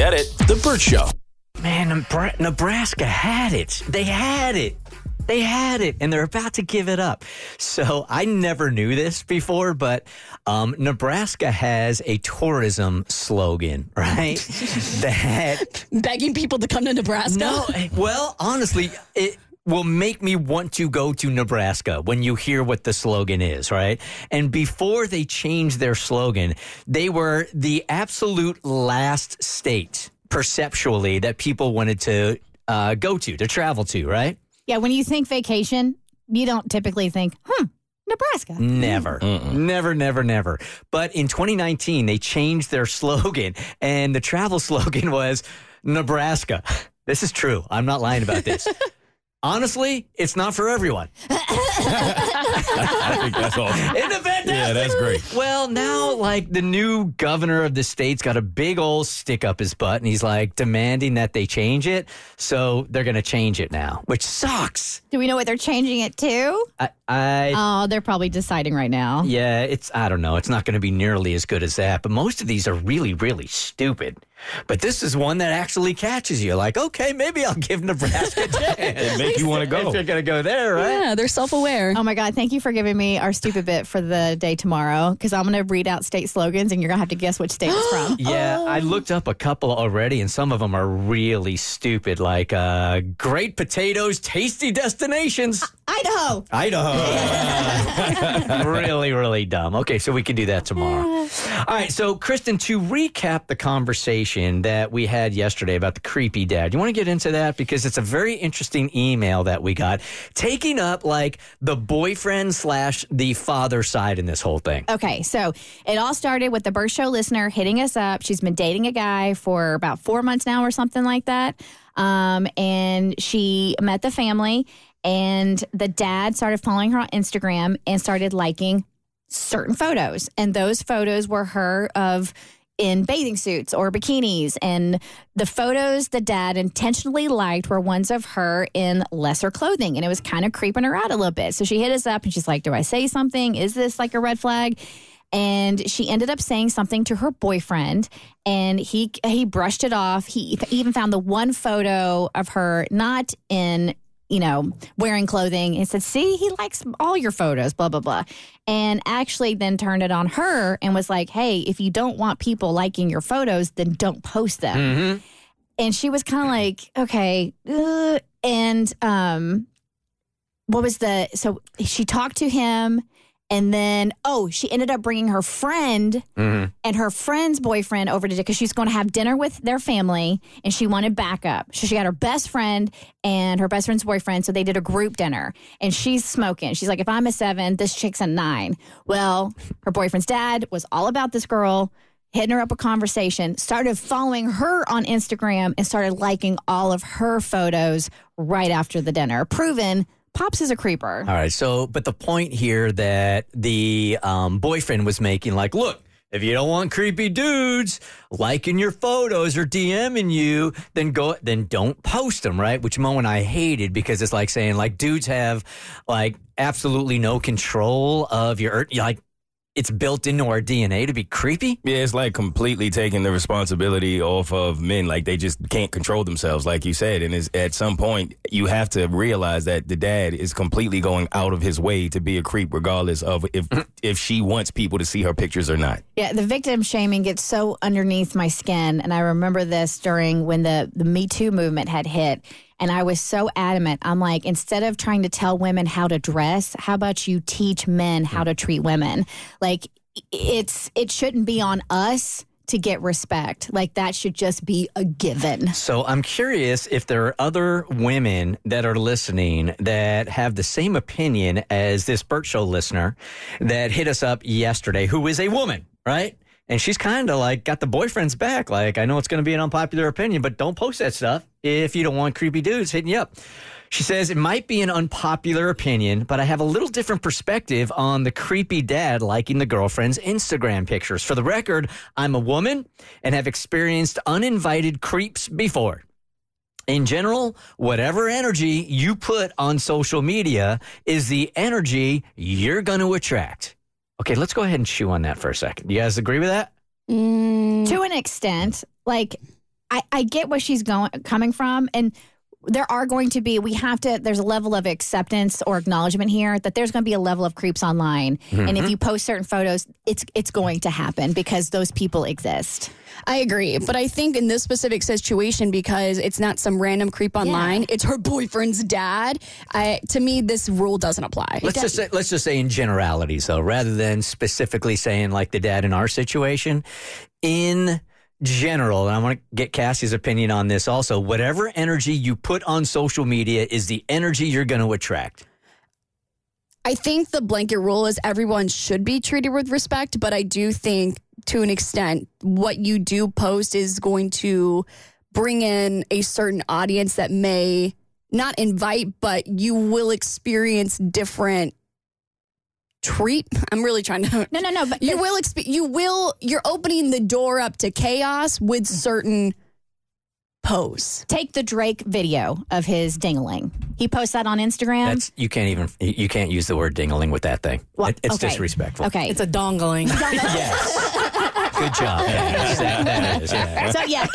Get it? The Burt Show. Man, Nebraska had it. They had it. They had it, and they're about to give it up. So I never knew this before, but um, Nebraska has a tourism slogan, right? that Begging people to come to Nebraska. no, well, honestly, it will make me want to go to Nebraska when you hear what the slogan is, right? And before they changed their slogan, they were the absolute last state perceptually that people wanted to uh, go to, to travel to, right? Yeah, when you think vacation, you don't typically think, hmm, Nebraska. Never, never, never, never. But in 2019, they changed their slogan, and the travel slogan was Nebraska. This is true. I'm not lying about this. Honestly, it's not for everyone. I think that's awesome. Isn't it fantastic? Yeah, that's great. Well, now, like, the new governor of the state's got a big old stick up his butt, and he's like demanding that they change it. So they're going to change it now, which sucks. Do we know what they're changing it to? I, I Oh, they're probably deciding right now. Yeah, it's I don't know. It's not going to be nearly as good as that, but most of these are really really stupid. But this is one that actually catches you. Like, okay, maybe I'll give Nebraska a chance. Make you want to go. if go. you're going to go there, right? Yeah, they're self aware. Oh my God, thank you for giving me our stupid bit for the day tomorrow because I'm going to read out state slogans and you're going to have to guess which state it's from. Yeah, I looked up a couple already, and some of them are really stupid. Like, uh, great potatoes, tasty destinations. Idaho. Idaho. really, really dumb. Okay, so we can do that tomorrow. All right, so Kristen, to recap the conversation that we had yesterday about the creepy dad, you want to get into that because it's a very interesting email that we got, taking up like the boyfriend slash the father side in this whole thing. Okay, so it all started with the Burt Show listener hitting us up. She's been dating a guy for about four months now or something like that. Um, and she met the family, and the dad started following her on Instagram and started liking certain photos. And those photos were her of in bathing suits or bikinis. And the photos the dad intentionally liked were ones of her in lesser clothing. And it was kind of creeping her out a little bit. So she hit us up and she's like, Do I say something? Is this like a red flag? And she ended up saying something to her boyfriend, and he he brushed it off. He even found the one photo of her not in you know, wearing clothing and said, See, he likes all your photos, blah, blah, blah. And actually then turned it on her and was like, Hey, if you don't want people liking your photos, then don't post them. And she was kind of like, Okay. uh," and um, what was the, so she talked to him. And then, oh, she ended up bringing her friend mm-hmm. and her friend's boyfriend over to because she's going to have dinner with their family, and she wanted backup. So she got her best friend and her best friend's boyfriend. So they did a group dinner, and she's smoking. She's like, "If I'm a seven, this chick's a nine. Well, her boyfriend's dad was all about this girl. Hitting her up a conversation, started following her on Instagram and started liking all of her photos right after the dinner, proving Pops is a creeper. All right. So, but the point here that the um, boyfriend was making, like, look, if you don't want creepy dudes liking your photos or DMing you, then go, then don't post them, right? Which Mo and I hated because it's like saying, like, dudes have like absolutely no control of your, like, it's built into our DNA to be creepy. Yeah, it's like completely taking the responsibility off of men. Like they just can't control themselves, like you said. And it's, at some point, you have to realize that the dad is completely going out of his way to be a creep, regardless of if mm-hmm. if she wants people to see her pictures or not. Yeah, the victim shaming gets so underneath my skin. And I remember this during when the, the Me Too movement had hit. And I was so adamant. I'm like, instead of trying to tell women how to dress, how about you teach men how to treat women? Like, it's it shouldn't be on us to get respect. Like that should just be a given. So I'm curious if there are other women that are listening that have the same opinion as this Burt Show listener that hit us up yesterday, who is a woman, right? And she's kind of like got the boyfriend's back. Like, I know it's going to be an unpopular opinion, but don't post that stuff if you don't want creepy dudes hitting you up. She says it might be an unpopular opinion, but I have a little different perspective on the creepy dad liking the girlfriend's Instagram pictures. For the record, I'm a woman and have experienced uninvited creeps before. In general, whatever energy you put on social media is the energy you're going to attract. Okay, let's go ahead and chew on that for a second. You guys agree with that? Mm. To an extent, like I, I get where she's going coming from and there are going to be we have to there's a level of acceptance or acknowledgement here that there's going to be a level of creeps online and if mm-hmm. you post certain photos it's it's going to happen because those people exist I agree, but I think in this specific situation, because it's not some random creep online, it's her boyfriend's dad. I, to me, this rule doesn't apply. Let's just say, let's just say in generalities though, rather than specifically saying like the dad in our situation. In general, and I want to get Cassie's opinion on this also. Whatever energy you put on social media is the energy you're going to attract. I think the blanket rule is everyone should be treated with respect, but I do think to an extent what you do post is going to bring in a certain audience that may not invite, but you will experience different treat. I'm really trying to no no no but you will expe- you will you're opening the door up to chaos with certain posts. take the drake video of his dingling he posts that on instagram That's you can't even you can't use the word dingling with that thing. What? It- it's Okay. disrespectful. okay It's a dongling. Yes. Good job. Cass. That- that is, yeah. So yeah,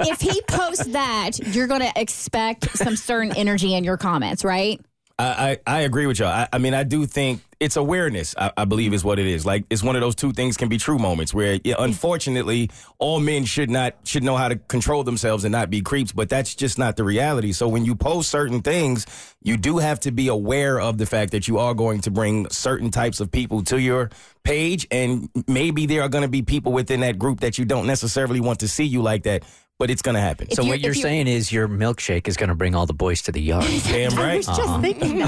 if he posts that, you're going to expect some certain energy in your comments, right? I, I, I agree with y'all. I, I mean, I do think it's awareness. I, I believe is what it is. Like it's one of those two things can be true moments where, yeah, mm. unfortunately, all men should not should know how to control themselves and not be creeps. But that's just not the reality. So when you post certain things, you do have to be aware of the fact that you are going to bring certain types of people to your page, and maybe there are going to be people within that group that you don't necessarily want to see you like that. But it's going to happen. So you- what you're you- saying is your milkshake is going to bring all the boys to the yard. Damn right. Uh-huh.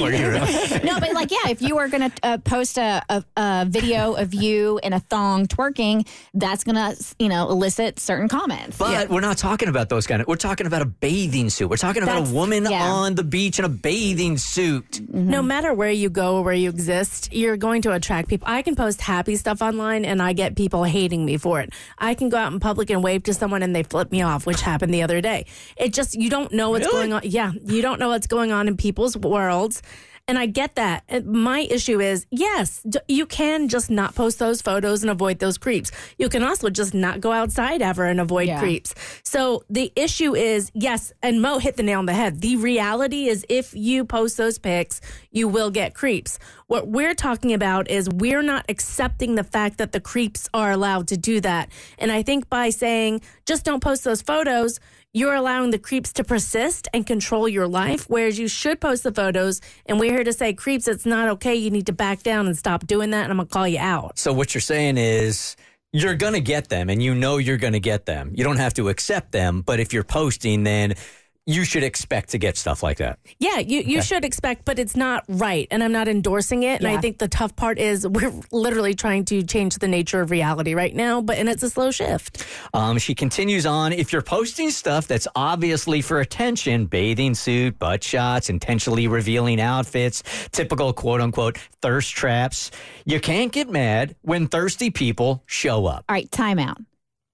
Or you're- No, but like, yeah, if you are going to uh, post a, a, a video of you in a thong twerking, that's going to, you know, elicit certain comments. But we're not talking about those kind of. We're talking about a bathing suit. We're talking about That's- a woman yeah. on the beach in a bathing suit. No matter where you go or where you exist, you're going to attract people. I can post happy stuff online and I get people hating me for it. I can go out in public and wave to someone and they flip me off, which happened the other day. It just, you don't know what's going on. Yeah, you don't know what's going on in people's worlds. And I get that. My issue is yes, you can just not post those photos and avoid those creeps. You can also just not go outside ever and avoid Yeah. creeps. So the issue is yes, and Mo hit the nail on the head. The reality is if you post those pics, you will get creeps. What we're talking about is we're not accepting the fact that the creeps are allowed to do that. And I think by saying just don't post those photos, you're allowing the creeps to persist and control your life, whereas you should post the photos. And we're here to say, creeps, it's not okay. You need to back down and stop doing that. And I'm going to call you out. So what you're saying is you're going to get them and you know you're going to get them. You don't have to accept them, but if you're posting then you should expect to get stuff like that. Yeah, you, you should expect, but it's not right. And I'm not endorsing it. And I think the tough part is we're literally trying to change the nature of reality right now, but and it's a slow shift. Um, she continues on. If you're posting stuff that's obviously for attention, bathing suit, butt shots, intentionally revealing outfits, typical quote unquote thirst traps, you can't get mad when thirsty people show up. All right, timeout.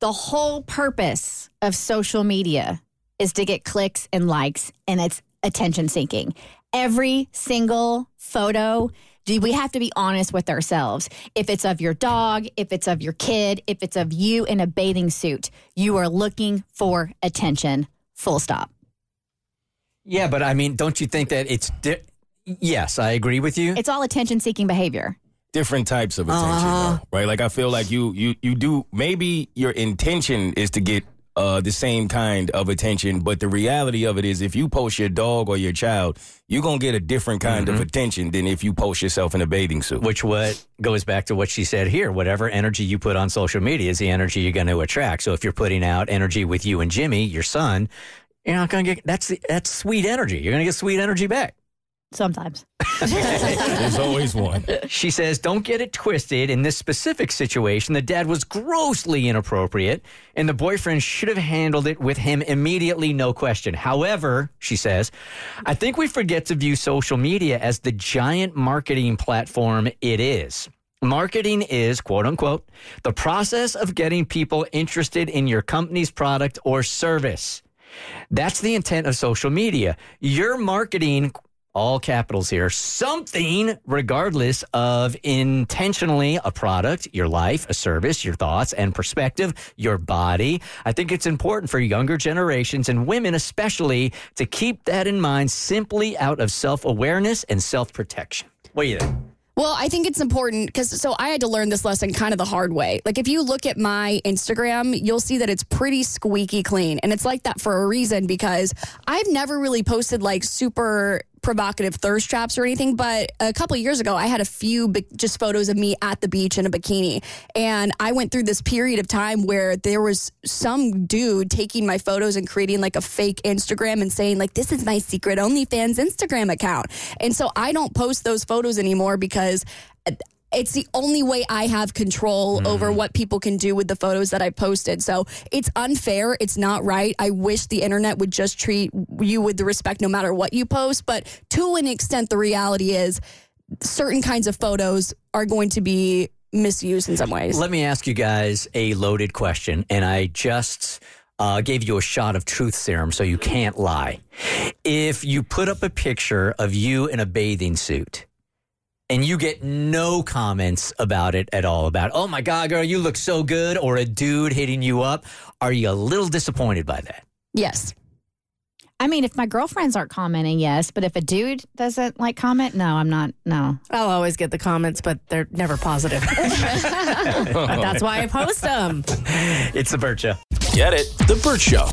The whole purpose of social media is to get clicks and likes, and it's attention seeking. Every single photo, do we have to be honest with ourselves? If it's of your dog, if it's of your kid, if it's of you in a bathing suit, you are looking for attention. Full stop. Yeah, but I mean, don't you think that it's. Di- yes, I agree with you. It's all attention seeking behavior. different types of attention, Uh-huh. though, right? Like I feel like you you you do maybe your intention is to get uh, the same kind of attention, but the reality of it is, if you post your dog or your child, you're gonna get a different kind Mm-hmm. of attention than if you post yourself in a bathing suit. which what goes back to what she said here whatever energy you put on social media is the energy you're going to attract so if you're putting out energy with you and jimmy your son you're not going to get that's that's sweet energy you're going to get sweet energy back Sometimes. There's always one. she says don't get it twisted in this specific situation the dad was grossly inappropriate and the boyfriend should have handled it with him immediately no question however she says i think we forget to view social media as the giant marketing platform it is Marketing is, quote unquote, the process of getting people interested in your company's product or service. That's the intent of social media. Your marketing all capitals here, something, regardless of intentionally a product, your life, a service, your thoughts and perspective, your body. I think it's important for younger generations and women, especially, to keep that in mind simply out of self awareness and self protection. What do you think? Well, I think it's important because so I had to learn this lesson kind of the hard way. Like if you look at my Instagram, you'll see that it's pretty squeaky clean. And it's like that for a reason because I've never really posted like super provocative thirst traps or anything, but a couple years ago, I had a few just photos of me at the beach in a bikini. And I went through this period of time where there was some dude taking my photos and creating like a fake Instagram and saying, like, this is my secret OnlyFans Instagram account. And so I don't post those photos anymore because it's the only way I have control over what people can do with the photos that I posted. So it's unfair. It's not right. I wish the internet would just treat you with the respect no matter what you post. But to an extent, the reality is certain kinds of photos are going to be misused in some ways. Let me ask you guys a loaded question, and I just uh, gave you a shot of truth serum, so you can't lie. If you put up a picture of you in a bathing suit, and you get no comments about it at all about, oh my God, girl, you look so good, or a dude hitting you up, are you a little disappointed by that? yes. I mean, if my girlfriends aren't commenting, yes. But if a dude doesn't like comment, no, I'm not. No. I'll always get the comments, but they're never positive. That's why I post them. It's the Burt Show. Get it? The Burt Show.